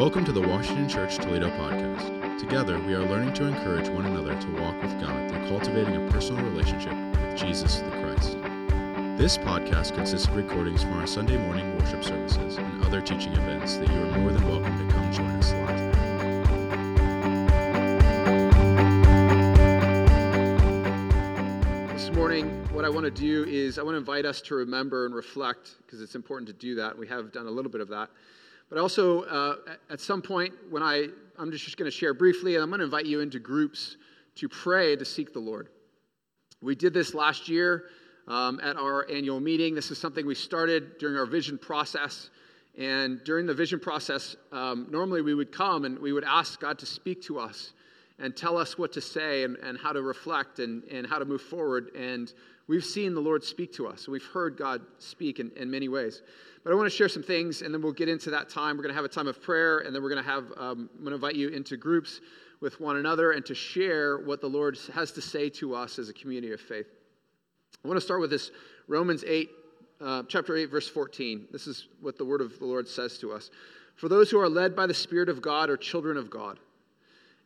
Welcome to the Washington Church Toledo podcast. Together, we are learning to encourage one another to walk with God through cultivating a personal relationship with Jesus the Christ. This podcast consists of recordings from our Sunday morning worship services and other teaching events that you are more than welcome to come join us live. This morning, what I want to do is I want to invite us to remember and reflect because it's important to do that. We have done a little bit of that. But also, uh, at some point, when I, I'm just going to share briefly, and I'm going to invite you into groups to pray to seek the Lord. We did this last year um, at our annual meeting. This is something we started during our vision process. And during the vision process, um, normally we would come and we would ask God to speak to us and tell us what to say and, and how to reflect and, and how to move forward. And we've seen the Lord speak to us. We've heard God speak in, in many ways. But I want to share some things, and then we'll get into that time. We're going to have a time of prayer, and then we're going to have, um, I'm going to invite you into groups with one another and to share what the Lord has to say to us as a community of faith. I want to start with this Romans 8, uh, chapter 8, verse 14. This is what the word of the Lord says to us. For those who are led by the Spirit of God are children of God.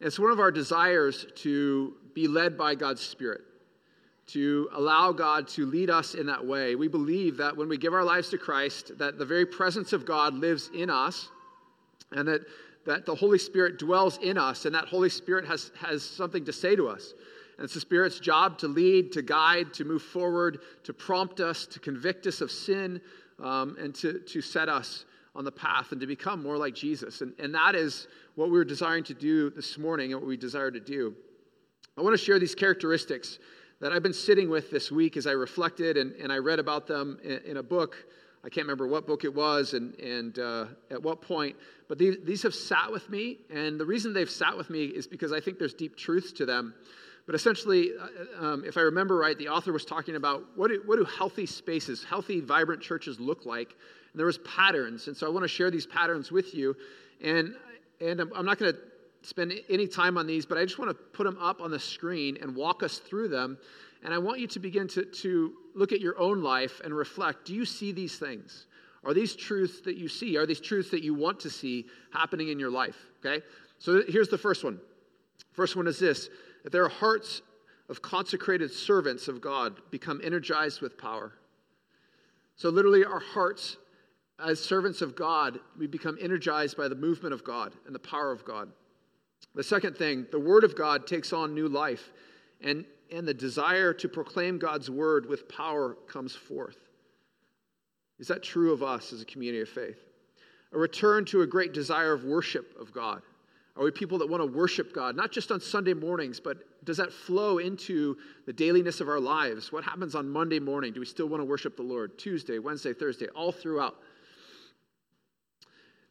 And It's one of our desires to be led by God's Spirit, to allow God to lead us in that way. We believe that when we give our lives to Christ, that the very presence of God lives in us, and that, that the Holy Spirit dwells in us, and that Holy Spirit has, has something to say to us. And it's the Spirit's job to lead, to guide, to move forward, to prompt us, to convict us of sin, um, and to, to set us on the path and to become more like Jesus. And, and that is what we're desiring to do this morning and what we desire to do. I want to share these characteristics that I've been sitting with this week as I reflected and, and I read about them in, in, a book. I can't remember what book it was and, and uh, at what point, but these, these have sat with me. And the reason they've sat with me is because I think there's deep truths to them. But essentially, uh, um, if I remember right, the author was talking about what do, what do healthy spaces, healthy, vibrant churches look like? And there was patterns. And so I want to share these patterns with you. And, and I'm, I'm not going to spend any time on these, but I just want to put them up on the screen and walk us through them. And I want you to begin to, to look at your own life and reflect do you see these things? Are these truths that you see? Are these truths that you want to see happening in your life? Okay? So here's the first one. First one is this that there are hearts of consecrated servants of God become energized with power. So, literally, our hearts as servants of God, we become energized by the movement of God and the power of God. The second thing, the Word of God takes on new life, and, and the desire to proclaim God's Word with power comes forth. Is that true of us as a community of faith? A return to a great desire of worship of God. Are we people that want to worship God, not just on Sunday mornings, but does that flow into the dailiness of our lives? What happens on Monday morning? Do we still want to worship the Lord? Tuesday, Wednesday, Thursday, all throughout.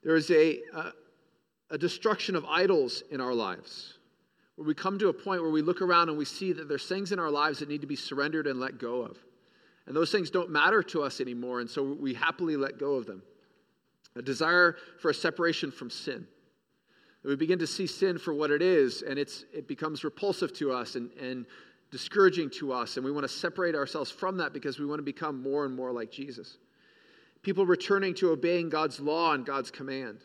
There is a, uh, a destruction of idols in our lives, where we come to a point where we look around and we see that there's things in our lives that need to be surrendered and let go of. And those things don't matter to us anymore, and so we happily let go of them. A desire for a separation from sin. We begin to see sin for what it is, and it's, it becomes repulsive to us and, and discouraging to us, and we want to separate ourselves from that because we want to become more and more like Jesus. People returning to obeying God's law and God's command.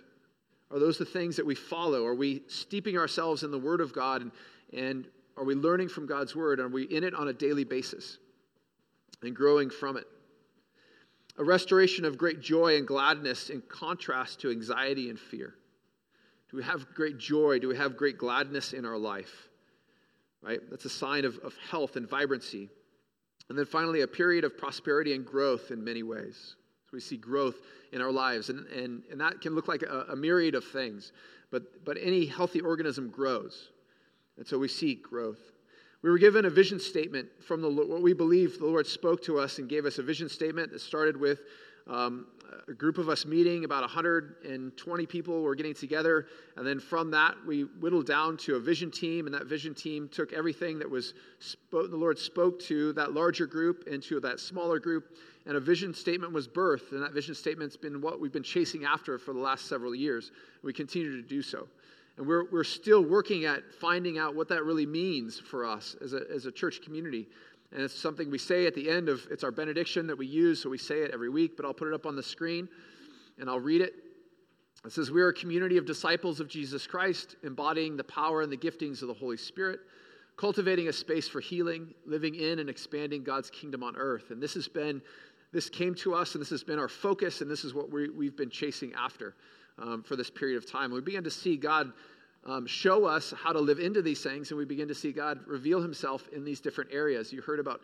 Are those the things that we follow? Are we steeping ourselves in the Word of God and, and are we learning from God's Word? Are we in it on a daily basis and growing from it? A restoration of great joy and gladness in contrast to anxiety and fear. Do we have great joy? Do we have great gladness in our life? Right? That's a sign of, of health and vibrancy. And then finally, a period of prosperity and growth in many ways. So we see growth in our lives, and, and, and that can look like a, a myriad of things. But, but any healthy organism grows. And so we see growth. We were given a vision statement from the what we believe the Lord spoke to us and gave us a vision statement that started with um, a group of us meeting, about 120 people were getting together. And then from that, we whittled down to a vision team. And that vision team took everything that was spoke, the Lord spoke to that larger group into that smaller group. And a vision statement was birthed. And that vision statement's been what we've been chasing after for the last several years. We continue to do so. And we're, we're still working at finding out what that really means for us as a, as a church community. And it's something we say at the end of it's our benediction that we use, so we say it every week, but I'll put it up on the screen and I'll read it. It says, We are a community of disciples of Jesus Christ, embodying the power and the giftings of the Holy Spirit, cultivating a space for healing, living in and expanding God's kingdom on earth. And this has been, this came to us, and this has been our focus, and this is what we, we've been chasing after um, for this period of time. We began to see God um, show us how to live into these things, and we begin to see God reveal himself in these different areas. You heard about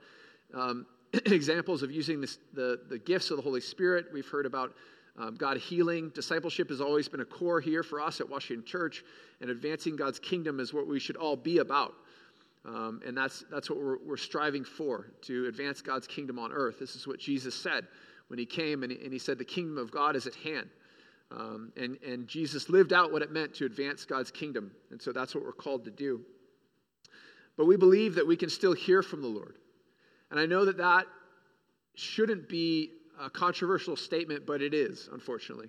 um, examples of using this, the, the gifts of the Holy Spirit. We've heard about um, God healing. Discipleship has always been a core here for us at Washington Church, and advancing God's kingdom is what we should all be about. Um, and that's, that's what we're, we're, striving for, to advance God's kingdom on earth. This is what Jesus said when he came, and he, and he said, The kingdom of God is at hand. Um, and, and Jesus lived out what it meant to advance God's kingdom. And so that's what we're called to do. But we believe that we can still hear from the Lord. And I know that that shouldn't be a controversial statement, but it is, unfortunately.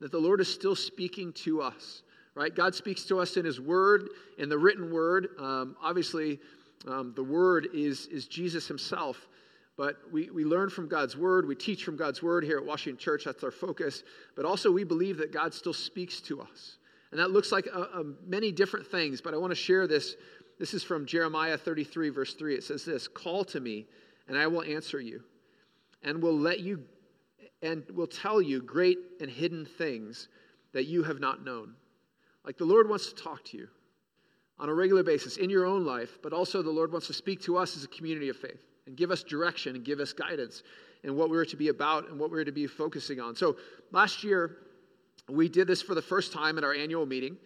That the Lord is still speaking to us, right? God speaks to us in His Word, in the written Word. Um, obviously, um, the Word is, is Jesus Himself. But we, we learn from God's word. We teach from God's word here at Washington Church. That's our focus. But also, we believe that God still speaks to us. And that looks like a, a many different things. But I want to share this. This is from Jeremiah 33, verse 3. It says this Call to me, and I will answer you, and will let you, and will tell you great and hidden things that you have not known. Like the Lord wants to talk to you on a regular basis in your own life, but also the Lord wants to speak to us as a community of faith and give us direction and give us guidance in what we were to be about and what we were to be focusing on. So last year, we did this for the first time at our annual meeting.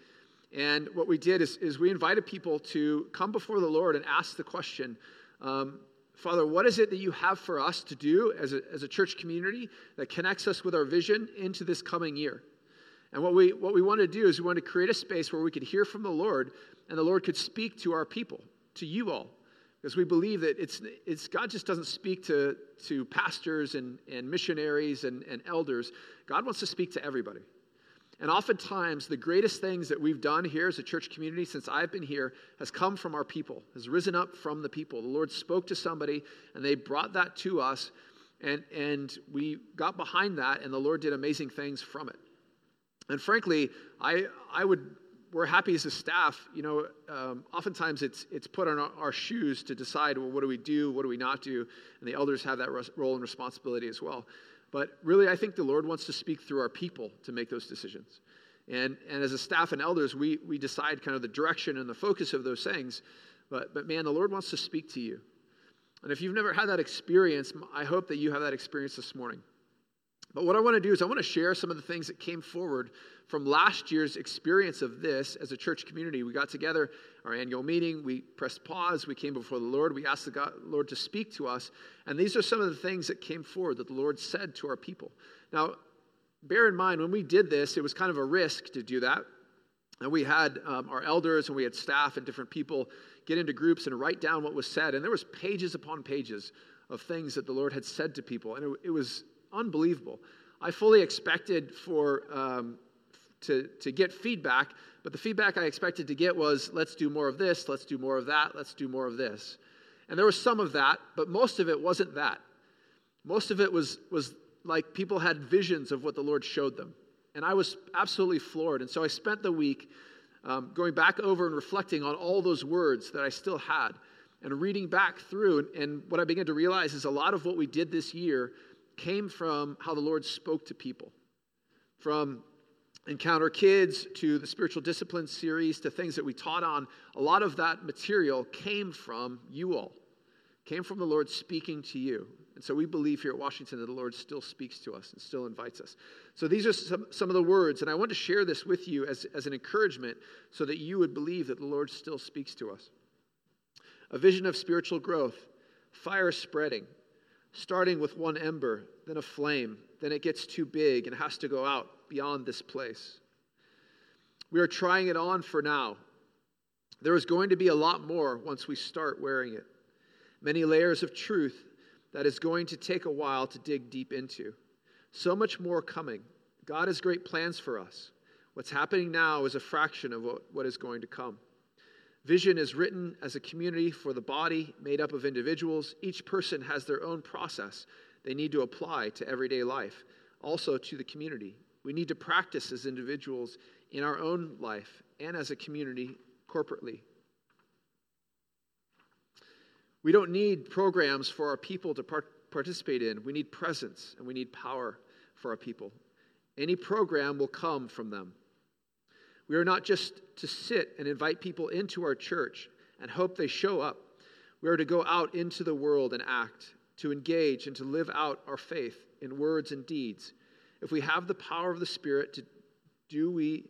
And what we did is, is we invited people to come before the Lord and ask the question um, Father, what is it that you have for us to do as a, as a church community that connects us with our vision into this coming year? And what we, what we want to do is we want to create a space where we could hear from the Lord and the Lord could speak to our people, to you all, because we believe that it's, it's God just doesn't speak to, to pastors and, and missionaries and, and elders. God wants to speak to everybody. And oftentimes, the greatest things that we've done here as a church community since I've been here has come from our people, has risen up from the people. The Lord spoke to somebody, and they brought that to us, and, and we got behind that, and the Lord did amazing things from it. And frankly, I, I would we're happy as a staff. You know, um, oftentimes it's it's put on our, our, shoes to decide, well, what do we do, what do we not do, and the elders have that res- role and responsibility as well. But really, I think the Lord wants to speak through our people to make those decisions. And and as a staff and elders, we we decide kind of the direction and the focus of those things. But but man, the Lord wants to speak to you. And if you've never had that experience, I hope that you have that experience this morning. But what I want to do is I want to share some of the things that came forward from last year's experience of this as a church community. We got together, our annual meeting, we pressed pause, we came before the Lord, we asked the God, Lord to speak to us, and these are some of the things that came forward that the Lord said to our people. Now, bear in mind, when we did this, it was kind of a risk to do that. And we had um, our elders and we had staff and different people get into groups and write down what was said. And there was pages upon pages of things that the Lord had said to people. And it, it was unbelievable. I fully expected for um, to, to get feedback, but the feedback I expected to get was let's do more of this, let's do more of that, let's do more of this. And there was some of that, but most of it wasn't that. Most of it was, was like people had visions of what the Lord showed them. And I was absolutely floored. And so I spent the week um, going back over and reflecting on all those words that I still had and reading back through. And, and what I began to realize is a lot of what we did this year came from how the Lord spoke to people. From Encounter Kids to the Spiritual Discipline series to things that we taught on, a lot of that material came from you all, came from the Lord speaking to you. And so we believe here at Washington that the Lord still speaks to us and still invites us. So these are some, some of the words, and I want to share this with you as, as an encouragement so that you would believe that the Lord still speaks to us. A vision of spiritual growth, fire spreading, starting with one ember, then a flame, then it gets too big and has to go out beyond this place. We are trying it on for now. There is going to be a lot more once we start wearing it. Many layers of truth that is going to take a while to dig deep into. So much more coming. God has great plans for us. What's happening now is a fraction of what, what is going to come. Vision is written as a community for the body made up of individuals. Each person has their own process they need to apply to everyday life, also to the community. We need to practice as individuals in our own life and as a community corporately. We don't need programs for our people to part- participate in. We need presence and we need power for our people. Any program will come from them. We are not just to sit and invite people into our church and hope they show up. We are to go out into the world and act, to engage and to live out our faith in words and deeds. If we have the power of the Spirit to do we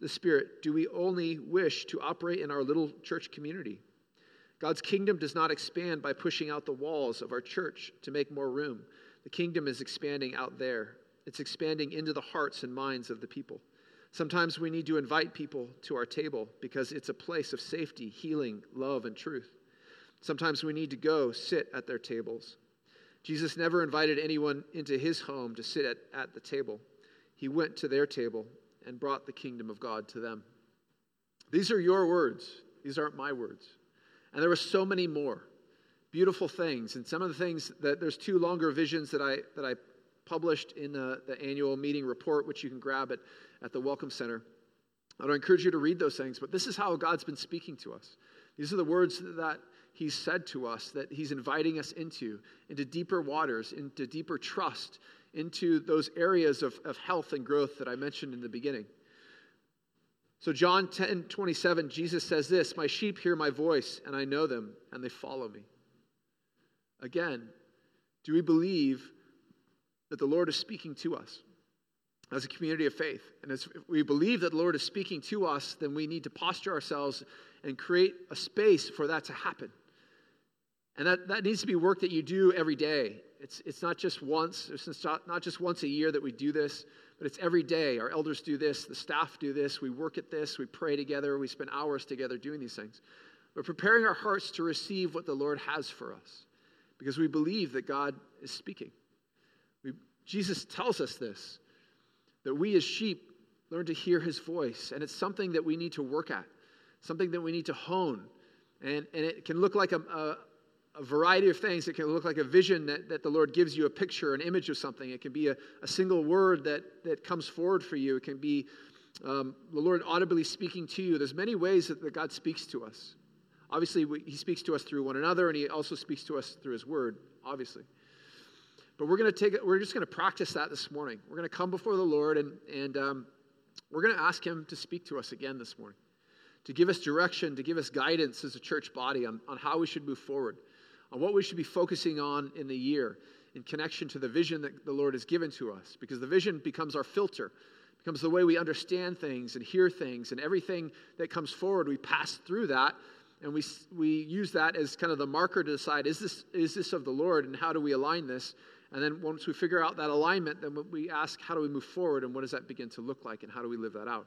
the Spirit, do we only wish to operate in our little church community? God's kingdom does not expand by pushing out the walls of our church to make more room. The kingdom is expanding out there. It's expanding into the hearts and minds of the people. Sometimes we need to invite people to our table because it's a place of safety, healing, love, and truth. Sometimes we need to go sit at their tables. Jesus never invited anyone into his home to sit at, at the table. He went to their table and brought the kingdom of God to them. These are your words, these aren't my words. And there were so many more beautiful things. And some of the things that there's two longer visions that I, that I published in the, the annual meeting report, which you can grab at, at the Welcome Center. I would encourage you to read those things, but this is how God's been speaking to us. These are the words that He's said to us, that He's inviting us into, into deeper waters, into deeper trust, into those areas of, of health and growth that I mentioned in the beginning. So, John 10 27, Jesus says this My sheep hear my voice, and I know them, and they follow me. Again, do we believe that the Lord is speaking to us as a community of faith. And as we believe that the Lord is speaking to us, then we need to posture ourselves and create a space for that to happen. And that, that needs to be work that you do every day. It's, it's not just once, it's not, not just once a year that we do this, but it's every day. Our elders do this, the staff do this, we work at this, we pray together, we spend hours together doing these things. We're preparing our hearts to receive what the Lord has for us because we believe that God is speaking. Jesus tells us this that we as sheep learn to hear his voice, and it's something that we need to work at, something that we need to hone. And, and it can look like a, a, a variety of things. It can look like a vision that, that the Lord gives you, a picture, an image of something. It can be a, a single word that, that comes forward for you. It can be um, the Lord audibly speaking to you. There's many ways that, that God speaks to us. Obviously, we, He speaks to us through one another, and He also speaks to us through His Word, obviously. But we're going to take we're just going to practice that this morning. We're going to come before the Lord and, and um, we're going to ask Him to speak to us again this morning, to give us direction, to give us guidance as a church body on, on how we should move forward, on what we should be focusing on in the year in connection to the vision that the Lord has given to us. Because the vision becomes our filter, becomes the way we understand things and hear things, and everything that comes forward, we pass through that and we, we use that as kind of the marker to decide is this, is this of the Lord and how do we align this? And then once we figure out that alignment, then we ask, how do we move forward and what does that begin to look like and how do we live that out?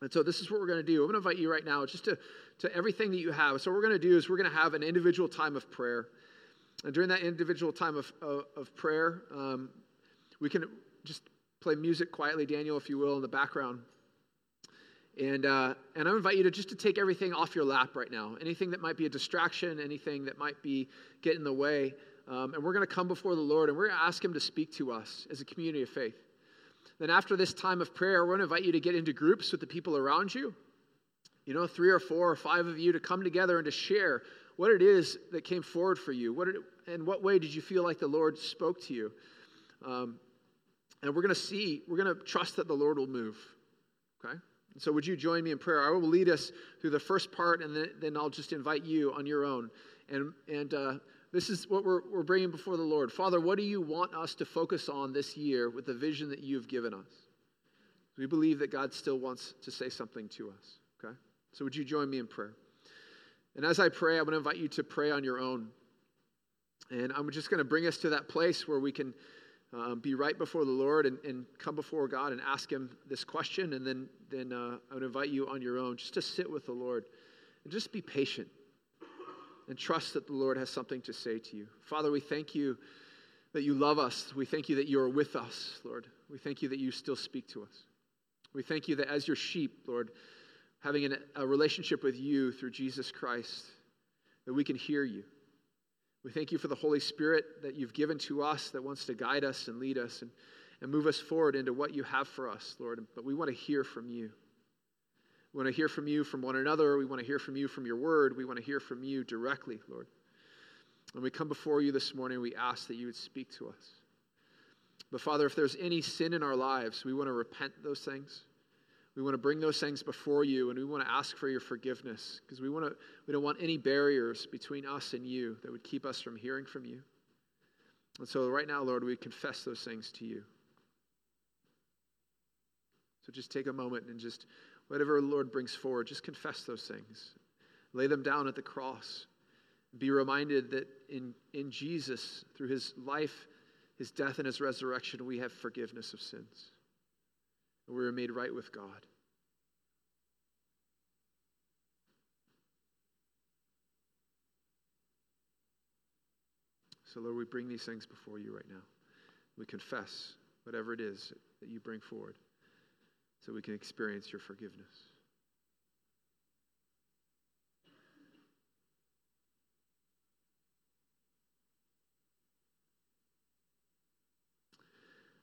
And so this is what we're going to do. I'm going to invite you right now just to, to everything that you have. So what we're going to do is we're going to have an individual time of prayer. And during that individual time of, of, of prayer, um, we can just play music quietly, Daniel, if you will, in the background. And, uh, and I invite you to just to take everything off your lap right now. Anything that might be a distraction, anything that might be getting in the way. Um, and we're going to come before the Lord and we're going to ask Him to speak to us as a community of faith. Then, after this time of prayer, we're going to invite you to get into groups with the people around you. You know, three or four or five of you to come together and to share what it is that came forward for you. What in what way did you feel like the Lord spoke to you? Um, and we're going to see, we're going to trust that the Lord will move. Okay? So, would you join me in prayer? I will lead us through the first part, and then, then I'll just invite you on your own. And, and uh, this is what we're, we're bringing before the Lord. Father, what do you want us to focus on this year with the vision that you've given us? We believe that God still wants to say something to us. Okay? So, would you join me in prayer? And as I pray, I'm going to invite you to pray on your own. And I'm just going to bring us to that place where we can um, be right before the Lord and, and, come before God and ask Him this question. And then, then uh, I would invite you on your own just to sit with the Lord and just be patient and trust that the Lord has something to say to you. Father, we thank you that you love us. We thank you that you are with us, Lord. We thank you that you still speak to us. We thank you that as your sheep, Lord, having an, a relationship with you through Jesus Christ, that we can hear you. We thank you for the Holy Spirit that you've given to us that wants to guide us and lead us. And, and move us forward into what you have for us, Lord. But we want to hear from you. We want to hear from you from one another. We want to hear from you from your word. We want to hear from you directly, Lord. When we come before you this morning, we ask that you would speak to us. But Father, if there's any sin in our lives, we want to repent those things. We want to bring those things before you and we want to ask for your forgiveness because we want to we don't want any barriers between us and you that would keep us from hearing from you. And so right now, Lord, we confess those things to you. So just take a moment and just whatever the Lord brings forward, just confess those things. Lay them down at the cross. Be reminded that in, in Jesus, through his life, his death, and his resurrection, we have forgiveness of sins and we are made right with God. So, Lord, we bring these things before you right now. We confess whatever it is that you bring forward so we can experience your forgiveness.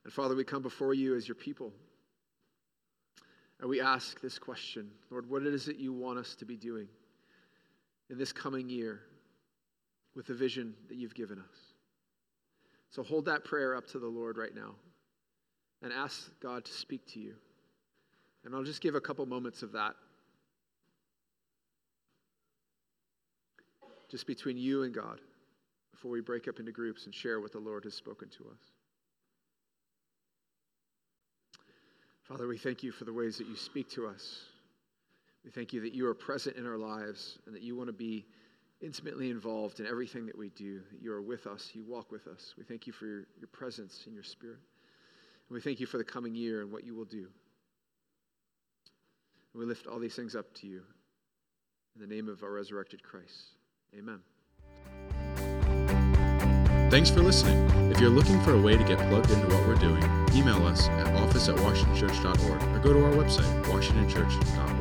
And Father, we come before you as your people. And we ask this question Lord, what is it you want us to be doing in this coming year with the vision that you've given us? So hold that prayer up to the Lord right now and ask God to speak to you. And I'll just give a couple moments of that. Just between you and God before we break up into groups and share what the Lord has spoken to us. Father, we thank you for the ways that you speak to us. We thank you that you are present in our lives and that you want to be intimately involved in everything that we do, that you are with us, you walk with us. We thank you for your, your presence and your spirit. And we thank you for the coming year and what you will do. We lift all these things up to you in the name of our resurrected Christ. Amen. Thanks for listening. If you're looking for a way to get plugged into what we're doing, email us at office at washingtonchurch.org or go to our website, washingtonchurch.org.